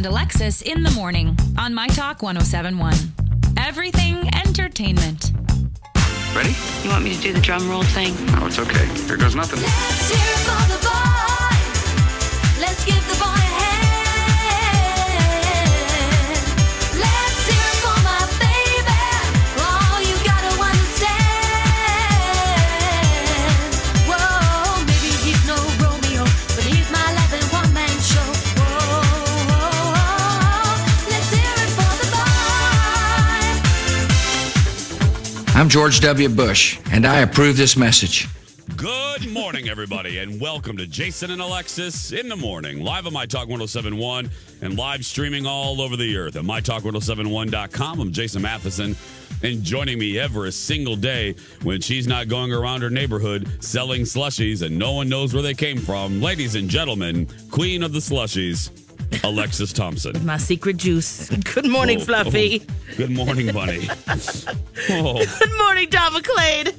And Alexis in the morning on My Talk 1071. Everything entertainment. Ready? You want me to do the drum roll thing? Oh, it's okay. Here goes nothing. Let's hear it for the boy. Let's give the George W. Bush, and I approve this message. Good morning, everybody, and welcome to Jason and Alexis in the morning, live on My Talk 1071 and live streaming all over the earth at MyTalk1071.com. I'm Jason Matheson, and joining me every single day when she's not going around her neighborhood selling slushies and no one knows where they came from, ladies and gentlemen, Queen of the Slushies, Alexis Thompson. My secret juice. Good morning, Oh, Fluffy. oh, good morning, Bunny. oh, Good morning, Don McClade.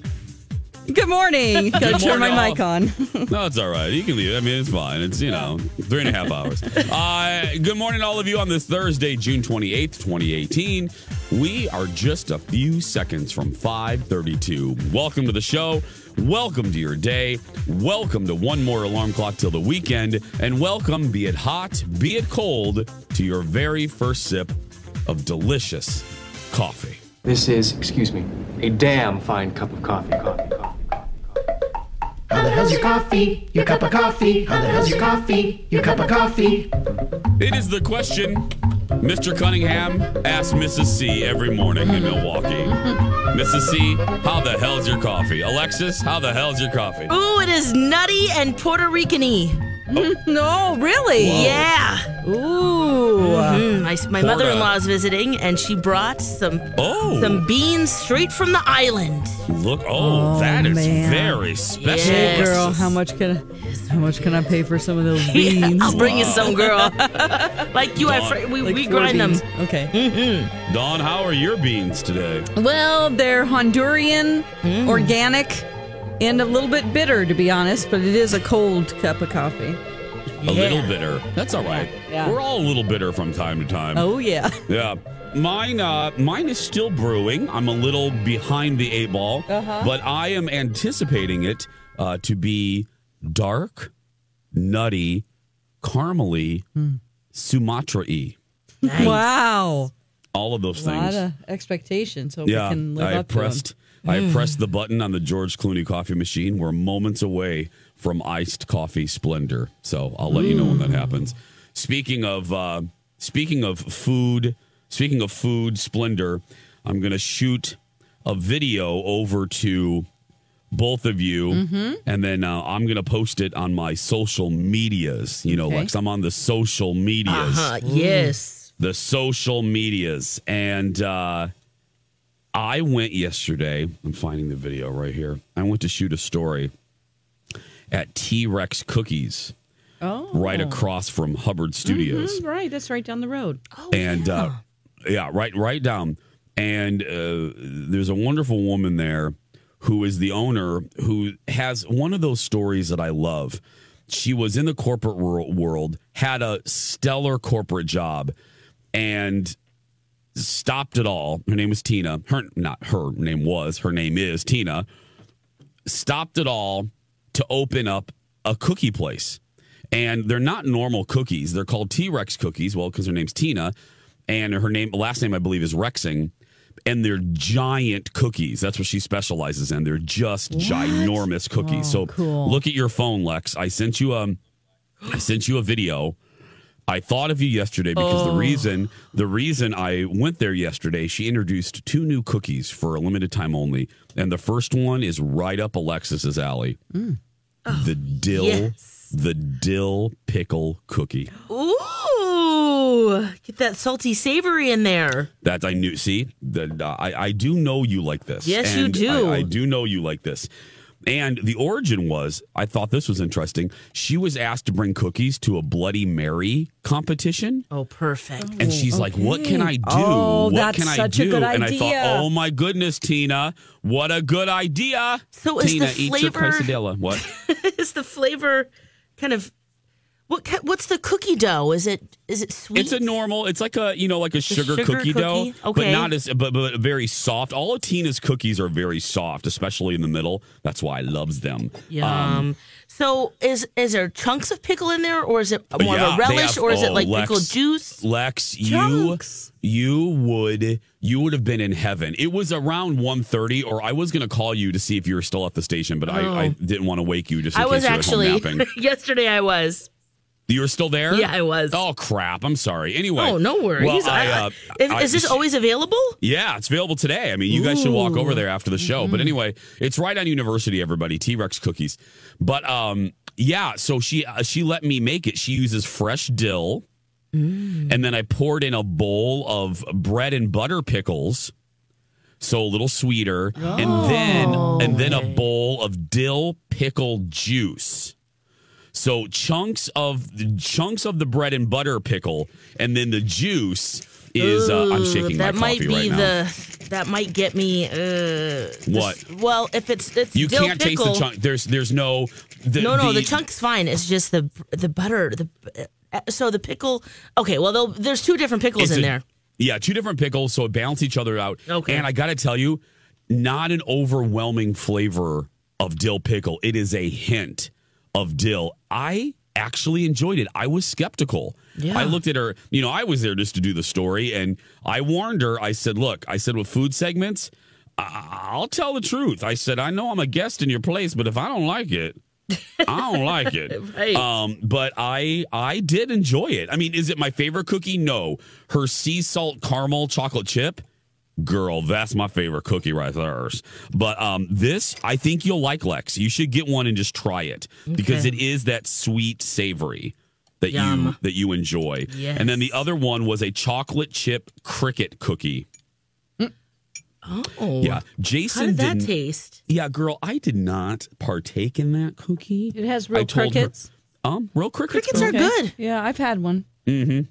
Good morning. Gotta turn my morning, mic on. No, it's all right. You can leave. I mean, it's fine. It's, you know, three and a half hours. Uh, good morning, all of you, on this Thursday, June 28th, 2018. We are just a few seconds from 532. Welcome to the show. Welcome to your day. Welcome to one more alarm clock till the weekend. And welcome, be it hot, be it cold, to your very first sip of delicious coffee. This is, excuse me, a damn fine cup of coffee. Coffee, coffee, coffee. How the hell's your coffee? Your cup of coffee? How the hell's your coffee? Your cup of coffee? It is the question Mr. Cunningham asks Mrs. C every morning in Milwaukee. Mrs. C, how the hell's your coffee? Alexis, how the hell's your coffee? Ooh, it is nutty and Puerto Rican-y. no, really? Yeah. Ooh. Mhm. My, my mother-in-law is visiting, and she brought some Oh, some beans straight from the island. look! Oh, Oh, that is man. very special. Yes. Hey, girl, how much can how much can I pay for some of those beans? I'll bring you some, girl. like you, I Dawn. fr- we, Like we grind beans. them. Okay. Don, how are your beans today? Well, they're Honduran, Mm. organic, and a little bit bitter, to be honest. But it is a cold cup of coffee. A little bitter. That's all right. Yeah. We're all a little bitter from time to time. Oh yeah. Yeah. Mine uh mine is still brewing. I'm a little behind the eight ball, Uh-huh. but I am anticipating it uh to be dark, nutty, caramely, Hmm. Sumatra-y. Wow. All of those A lot of expectations. Hope yeah. we can live I up to them. I pressed the button on the George Clooney coffee machine. We're moments away from iced coffee splendor. So I'll let you know when that happens. Speaking of uh speaking of food, speaking of food splendor, I'm gonna shoot a video over to both of you, Mm-hmm. and then uh, I'm gonna post it on my social medias. You know, Okay. Lex, I'm on the social medias Uh-huh. Yes. the social medias. And uh, I went yesterday, I'm finding the video right here. I went to shoot a story at T Rex Cookies Oh. right across from Hubbard Studios. Mhm, right, that's right down the road. and uh, yeah, right, right down. And uh, there's a wonderful woman there who is the owner who has one of those stories that I love. She was in the corporate world, had a stellar corporate job, and stopped it all. Her name was Tina. Her not her name was. Her name is Tina. Stopped it all to open up a cookie place. and they're not normal cookies. They're called T Rex cookies. Well, because her name's Tina, and her name last name I believe is Rexing. And they're giant cookies. That's what she specializes in. They're just ginormous cookies. Oh, so cool. look at your phone, Lex. I sent you a I sent you a video. I thought of you yesterday because the reason the reason I went there yesterday, she introduced two new cookies for a limited time only, and the first one is right up Alexis's alley. the dill, yes. the dill pickle cookie. Ooh, get that salty savory in there. That I knew. See, uh, I I do know you like this. Yes, you do. I, I do know you like this. And the origin was, I thought this was interesting. She was asked to bring cookies to a Bloody Mary competition. Oh, perfect. And oh, she's like, "What can I do? Oh, what that's can I such a do?" good And I thought, "Oh my goodness, Tina, what a good idea!" So is Tina, the eat your flavor- quesadilla. What? is the flavor kind of what? What's the cookie dough? Is it is it sweet? It's a normal. It's like a you know like a sugar, sugar cookie, dough, cookie? but not as but, but very soft. All of Tina's cookies are very soft, especially in the middle. That's why I loves them. Yum. Um, so is is there chunks of pickle in there, or is it more yeah, of a relish, have- or is it oh, like Lex, pickle juice? Lex, Chunks. you you would you would have been in heaven. It was around 1.30, or I was going to call you to see if you were still at the station, but I, I didn't want to wake you just in Oh. I case was you were actually yesterday. I was. You were still there? Yeah, I was. Oh crap! I'm sorry. Anyway. Oh, no worries. Well, I, I- uh, is, I- is this always available? Yeah, it's available today. I mean, you guys should walk over there after the show. Mm-hmm. But anyway, it's right on University. Everybody, T Rex cookies. But um, yeah. So she uh, she let me make it. She uses fresh dill, Mm. and then I poured in a bowl of bread and butter pickles. So a little sweeter, and then and then a bowl of dill pickle juice. So chunks of the chunks of the bread and butter pickle, and then the juice is. Uh, I'm shaking that my might coffee be right now. the that might get me. Uh, this- What? well, if it's it's You dill can't pickle, taste the chunk. There's there's no. The, no, no, the, chunk's fine. It's just the the butter. The uh, so the pickle. Okay, well, there's two different pickles in a- there. Yeah, two different pickles, so it balance each other out. Okay. And I got to tell you, not an overwhelming flavor of dill pickle. It is a hint of dill. I actually enjoyed it. I was skeptical. Yeah. I looked at her, you know, I was there just to do the story and I warned her. I said, "Look, I said with food segments, I- I'll tell the truth. I said, I know I'm a guest in your place, but if I don't like it, I don't like it. Right. Um, but I I did enjoy it. I mean, is it my favorite cookie? No. Her sea salt caramel chocolate chip, girl, that's my favorite cookie right there. But um, this I think you'll like Lex. You should get one and just try it because it is that sweet savory that you that you enjoy. Yes. And then the other one was a chocolate chip cricket cookie. Oh, Yeah, Jason How did that didn't- taste? Yeah, girl, I did not partake in that cookie. It has real told her- crickets. um, real crickets. Crickets girl. are good. Yeah, I've had one. Mm-hmm.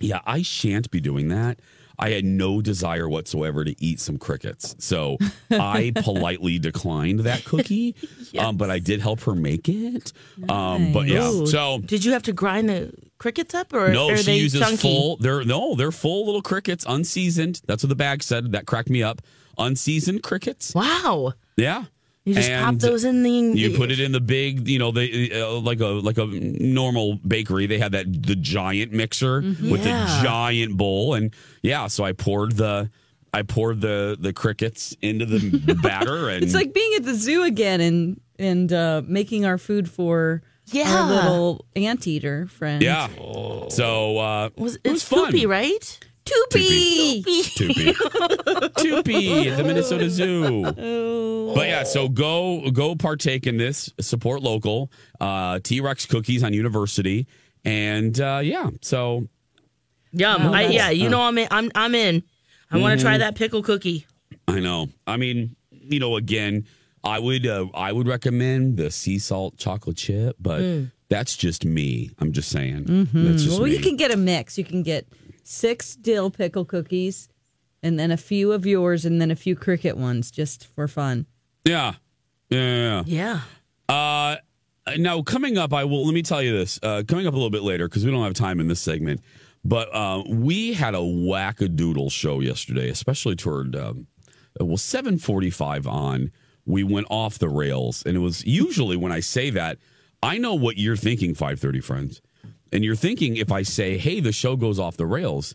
Yeah, I shan't be doing that. I had no desire whatsoever to eat some crickets. So I politely declined that cookie. um, but I did help her make it. Um, but yeah, Ooh. so Did you have to grind the crickets up, or no, are she they uses chunky? full. They're no, they're full little crickets, unseasoned. That's what the bag said. That cracked me up. Unseasoned crickets. Wow, Yeah. You just pop those in the. You put it in the big, you know, the uh, like a like a normal bakery. They had that the giant mixer with Yeah. the giant bowl, and yeah. So I poured the I poured the the crickets into the batter, and It's like being at the zoo again and and uh, making our food for Yeah. our little anteater friend. yeah. So uh, Was, it was it's fun. poopy, right? Toopy. Toopy. Toopy at the Minnesota Zoo. But yeah, so go go partake in this. Support local. Uh, T Rex cookies on University, and uh, yeah. So Yum. Wow, I, yeah, you know I'm in. I'm I'm in. I want Mm-hmm. to try that pickle cookie. I know. I mean, you know, again, I would uh, I would recommend the sea salt chocolate chip, but that's just me. I'm just saying. That's just Well, me. you can get a mix. You can get six dill pickle cookies, and then a few of yours, and then a few cricket ones, just for fun. yeah. Yeah. yeah, Yeah. yeah. Uh, now coming up, I will. Let me tell you this. Uh, coming up a little bit later because we don't have time in this segment. But uh, we had a wackadoodle show yesterday, especially toward um, well seven forty five on. We went off the rails, and it was usually when I say that. I know what you're thinking, 530 friends. And you're thinking if I say, hey, the show goes off the rails,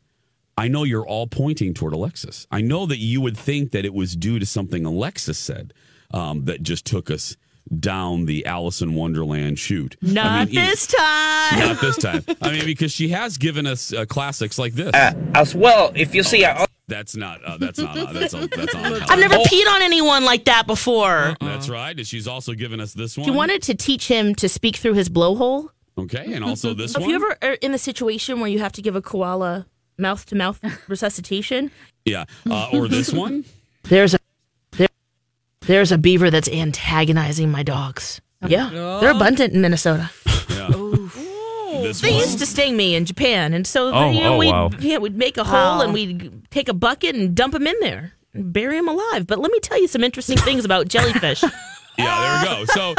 I know you're all pointing toward Alexis. I know that you would think that it was due to something Alexis said um, that just took us down the Alice in Wonderland chute. Not I mean, this time. Not this time. I mean, because she has given us uh, classics like this. as well, if you see, I That's not. Uh, that's not. Uh, that's a, that's on. I've never Oh, peed on anyone like that before. That's right. And she's also given us this one. He wanted to teach him to speak through his blowhole. Okay, and also this Have one. you ever are in a situation where you have to give a koala mouth to mouth resuscitation? yeah, uh, or this one. There's a there, there's a beaver that's antagonizing my dogs. Yeah, they're abundant in Minnesota. Yeah. This They one. used to sting me in Japan, and so Oh, you know, oh, we'd, wow. yeah, we'd make a hole and we'd take a bucket and dump them in there and bury them alive. But let me tell you some interesting things about jellyfish. Yeah, there we go. So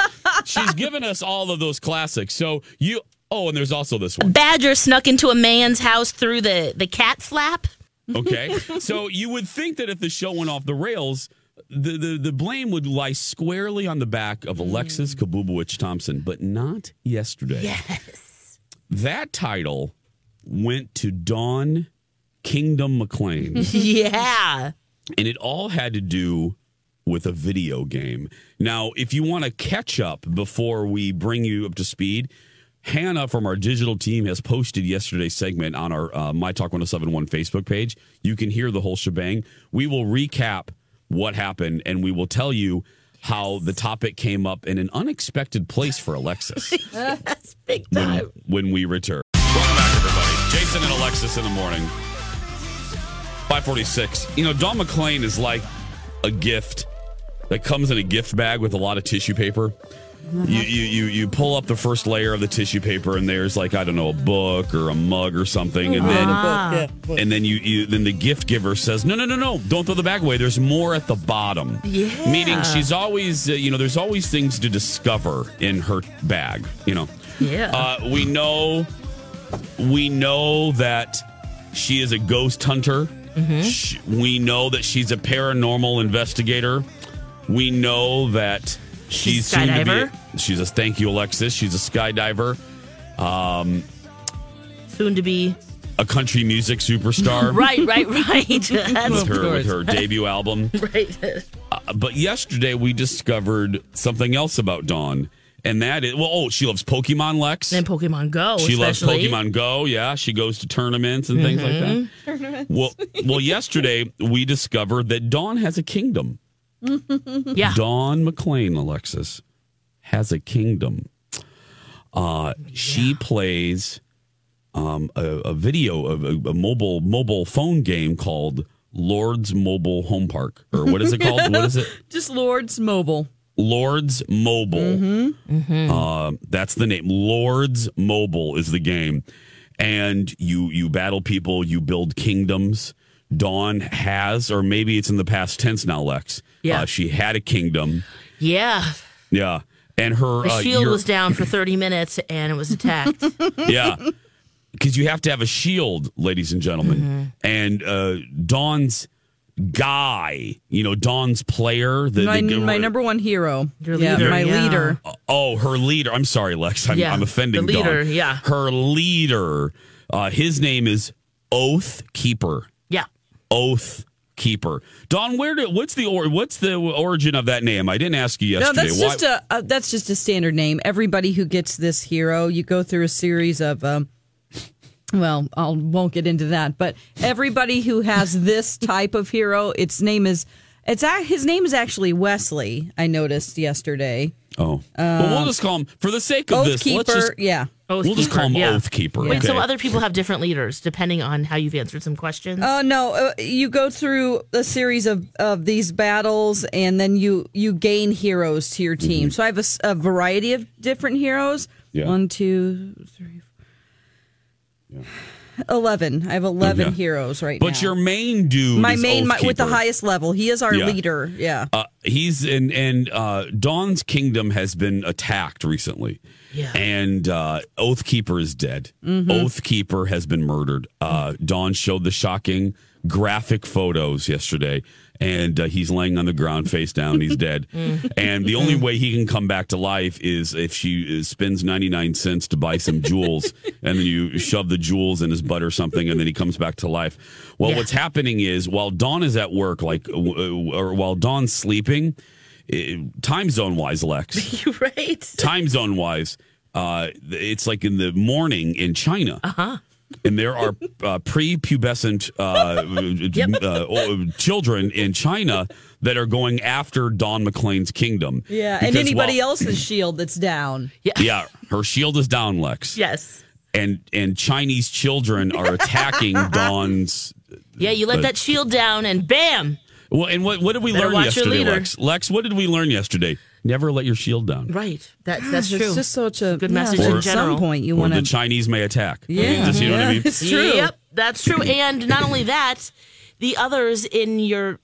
she's given us all of those classics. So you. Oh, and there's also this A one. badger snuck into a man's house through the, the cat flap. Okay, so you would think that if the show went off the rails, the the, the blame would lie squarely on the back of Alexis mm. Kabubowicz Thompson, but not yesterday. Yes. That title went to Dawn Kingdom McLean. yeah. and it all had to do with a video game. Now, if you want to catch up before we bring you up to speed, Hannah from our digital team has posted yesterday's segment on our uh, My Talk 1071 Facebook page. You can hear the whole shebang. We will recap what happened and we will tell you how the topic came up in an unexpected place for Alexis That's big when, time. when we return. Welcome back, everybody. Jason and Alexis in the morning. 546. You know, Don McLean is like a gift that comes in a gift bag with a lot of tissue paper. You, you you you pull up the first layer of the tissue paper and there's like I don't know a book or a mug or something and then Ah. and then you, you then the gift giver says no no no no don't throw the bag away there's more at the bottom Yeah. meaning she's always uh, you know there's always things to discover in her bag you know Yeah. uh, we know we know that she is a ghost hunter. Mm-hmm. Sh- We know that she's a paranormal investigator. We know that she's, She's a soon to be. skydiver. she's a thank you, Alexis. She's a skydiver, um, Soon to be. a country music superstar. Right, right, right. That's With her, with her debut album. right. Uh, but yesterday we discovered something else about Dawn, and that is well, oh, she loves Pokemon Lex. And Pokemon Go. She loves. Pokemon Go. Yeah, she goes to tournaments and things like that. Mm-hmm. Well, well, yesterday we discovered that Dawn has a kingdom. Yeah. Dawn McLean, Alexis, has a kingdom. Uh, She plays um, a, a video of a, a mobile mobile phone game called Lord's Mobile Home Park, or what is it called? what is it? Just Lord's Mobile. Lords Mobile. Mm-hmm. Uh, that's the name. Lords Mobile is the game, and you you battle people. You build kingdoms. Dawn has, or maybe it's in the past tense now. Lex. Yeah. Uh, she had a kingdom. Yeah. Yeah, and her The uh, shield your- was down for 30 minutes and it was attacked. yeah. Because you have to have a shield, ladies and gentlemen. And uh, Dawn's guy, you know, Dawn's player, the, my, the my number one hero. Your yeah, my yeah. leader. Oh, her leader. I'm sorry, Lex. I'm, Yeah, I'm offending the leader, Dawn. yeah. Her leader. Uh, his name is Oath Keeper. Oath Keeper. Dawn, where did what's the or, what's the origin of that name? I didn't ask you yesterday. No, that's Why- just a, that's just a standard name. Everybody who gets this hero, you go through a series of um well, I won't get into that, but everybody who has this type of hero, its name is it's his name is actually Wesley. I noticed yesterday. oh, well, we'll just call him for the sake of Oath this. Keeper, let's just yeah. Oath we'll just call him Keeper, yeah. Oath Keeper. Wait, okay. so other people have different leaders depending on how you've answered some questions? Oh no! Uh, you go through a series of, of these battles, and then you you gain heroes to your team. So I have a variety of different heroes. Mm-hmm. Yeah. One, two, three, four. Eleven. I have eleven Okay. heroes right now. but your main dude, my is main my, with the highest level. He is our Yeah. leader. Yeah. Uh, he's in, and uh, Dawn's kingdom has been attacked recently, Yeah. And uh, Oathkeeper is dead. Mhm. Oathkeeper has been murdered. Uh, Dawn showed the shocking graphic photos yesterday, and uh, he's laying on the ground face down. He's dead. and the only way he can come back to life is if she uh, spends 99 cents to buy some jewels, and then you shove the jewels in his butt or something, and then he comes back to life. Well, Yeah. what's happening is while Dawn is at work, like, uh, or while Dawn's sleeping, time zone wise, Lex You're right. time zone wise, uh, it's like in the morning in China. Uh huh. And there are uh, prepubescent uh, uh, children in China that are going after Don McLean's kingdom. Yeah, and anybody while- else's shield that's down. Yeah. Yeah, her shield is down, Lex. Yes. And and Chinese children are attacking Don's. Yeah, you let Uh, that shield down and bam. Well, and what what did we Better learn yesterday. Lex? Lex, what did we learn yesterday? Never let your shield down. Right. That, that's It's true. just such a Good yeah, message At in general. some point, you or want the. Chinese may attack. Yeah, Just, you know what I mean? it's true. Yep, that's true. And not only that, the others in your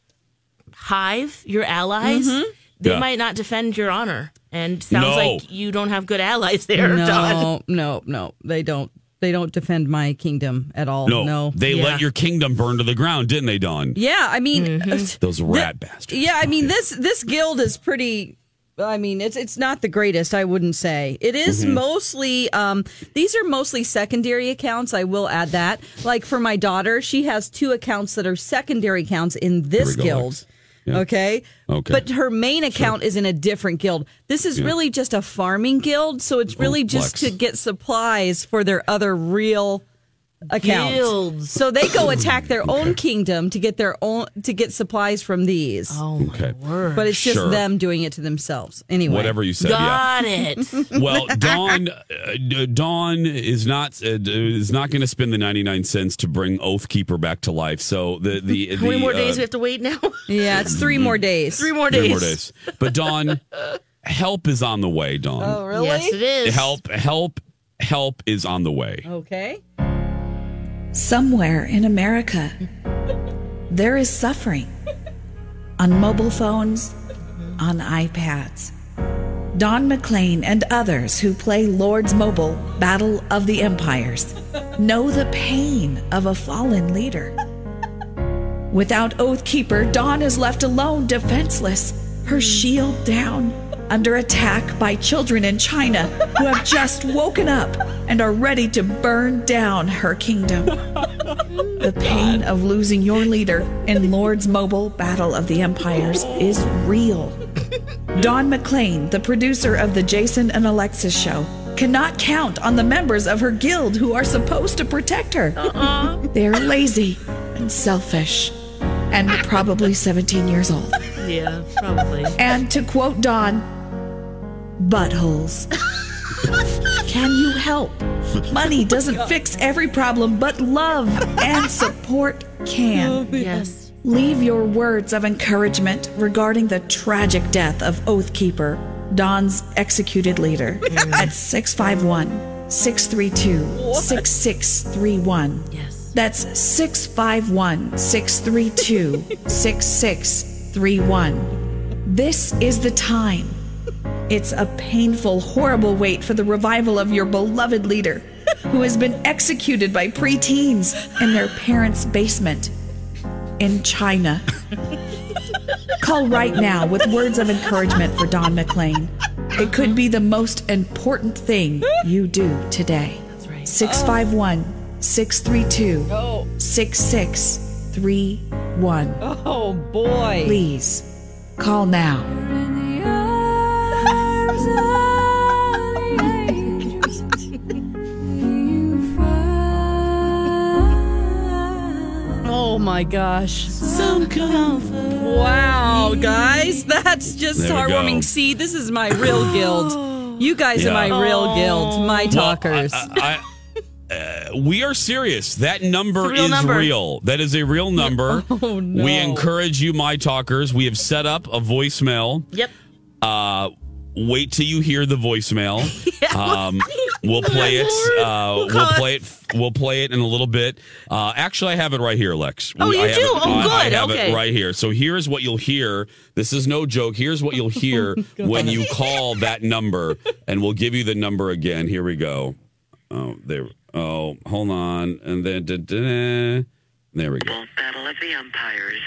hive, your allies, Mm-hmm. they Yeah. might not defend your honor. And sounds No. like you don't have good allies there, Don. No, no, no. They don't. They don't defend my kingdom at all. No, No. they Yeah. let your kingdom burn to the ground, didn't they, Don? Yeah, I mean, Mm-hmm. Those rat bastards. yeah, I mean this this guild is pretty. I mean, it's it's not the greatest. I wouldn't say it is Mm-hmm. mostly. Um, these are mostly secondary accounts. I will add that. Like for my daughter, she has two accounts that are secondary accounts in this guild. Yeah. Okay. Okay. But her main account is in a different guild. This is Yeah. really just a farming guild, so it's really Oh, just to get supplies for their other real accounts. Guilds. So they go attack their own kingdom to get their own to get supplies from these. Oh, my Okay. word. But it's just Sure. them doing it to themselves. Anyway. Whatever you said, yeah. Got it. Well, Dawn, uh, Dawn is not uh, is not going to spend the ninety nine cents to bring Oathkeeper back to life. So the the, How many more uh, days we have to wait now? Yeah, it's three more days. Three more days. three more days. But Dawn, help is on the way. Dawn, Oh, really? Yes, it is. help, help, help is on the way. Okay. Somewhere in America, there is suffering on mobile phones, on iPads. Don McLean and others who play Lord's Mobile Battle of the Empires know the pain of a fallen leader. Without Oathkeeper, Dawn is left alone, defenseless, her shield down, under attack by children in China who have just woken up and are ready to burn down her kingdom. The pain of losing your leader in Lord's Mobile Battle of the Empires is real. Don McLean, the producer of the Jason and Alexis show, cannot count on the members of her guild who are supposed to protect her. Uh-uh. They're lazy and selfish and probably 17 years old. Yeah, probably. And to quote Don, buttholes. Can you help? Money doesn't fix every problem, but love and support can. Yes. Leave your words of encouragement regarding the tragic death of Oathkeeper, Don's executed leader, at 651 632 6631. Yes. That's 651 632 6631. This is the time. It's a painful, horrible wait for the revival of your beloved leader, who has been executed by preteens in their parents' basement in China. Call right now with words of encouragement for Don McLean. It could be the most important thing you do today. That's 651 632 6631. Oh boy. Please call now. My gosh. Some comfort. Wow, guys, that's just There heartwarming. go. See, this is my real guild. You guys are my Yeah. real guild, my Well, talkers. I- I- I- uh, we are serious. That number real is number. real. That is a real number. Oh, no. We encourage you, my talkers. We have set up a voicemail. Yep. Uh, wait till you hear the voicemail. Um, We'll play it. Uh, We'll we'll, play it. We'll play it in a little bit. Uh, actually, I have it right here, Lex. Oh, you I have do? It, Oh, I- I good. have Okay. it right here. So here's what you'll hear. This is no joke. Here's what you'll hear when you call that number, and we'll give you the number again. Here we go. Oh, there. Oh, hold on, and then da, da, da. there we go. Battle of the Umpires.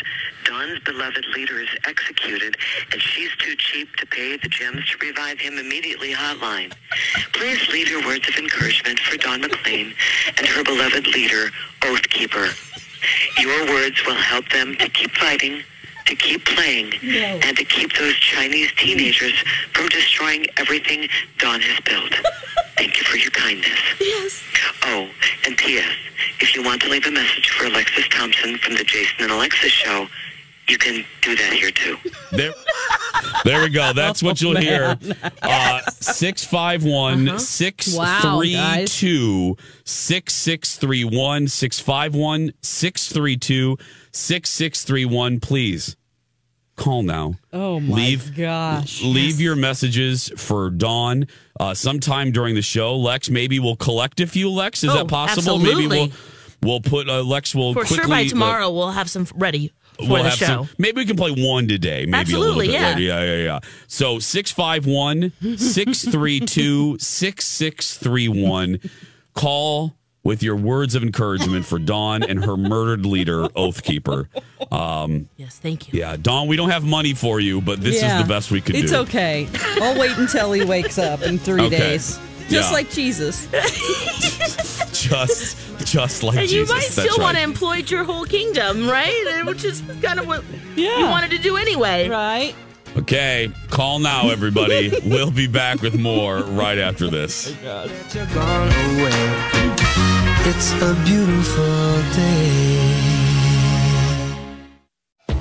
Dawn's beloved leader is executed, and she's too cheap to pay the gems to revive him immediately hotline. Please leave your words of encouragement for Don McLean and her beloved leader, Oathkeeper. Your words will help them to keep fighting, to keep playing, and to keep those Chinese teenagers from destroying everything Don has built. Thank you for your kindness. Yes. Oh, and P.S. If you want to leave a message for Alexis Thompson from the Jason and Alexis show, you can do that here too. There, there we go. That's what you'll hear. Uh, 651 Uh-huh. 632 6631 651 632 6631. Please call now. Oh my Leave- gosh. Leave your messages for Dawn uh, sometime during the show. Lex, maybe we'll collect a few. Lex, is Oh, that possible? Maybe we'll we'll put uh, Lex will For quickly sure by uh, tomorrow we'll have some ready for we'll the have show. some. Maybe we can play one today. Maybe Absolutely, a little bit yeah. later. Yeah, yeah, yeah. So 651 632 6631. Call with your words of encouragement for Dawn and her murdered leader, Oathkeeper. Um, yes, thank you. yeah, Dawn, we don't have money for you, but this Yeah. is the best we can It's do. It's okay. I'll wait until he wakes up in three Okay. days. Just Yeah. like Jesus. Just, just like and you might That's still want to employ your whole kingdom, right? Which is kind of what you wanted to do anyway. Right. Okay, call now, everybody. we'll be back with more right after this. It's a beautiful day.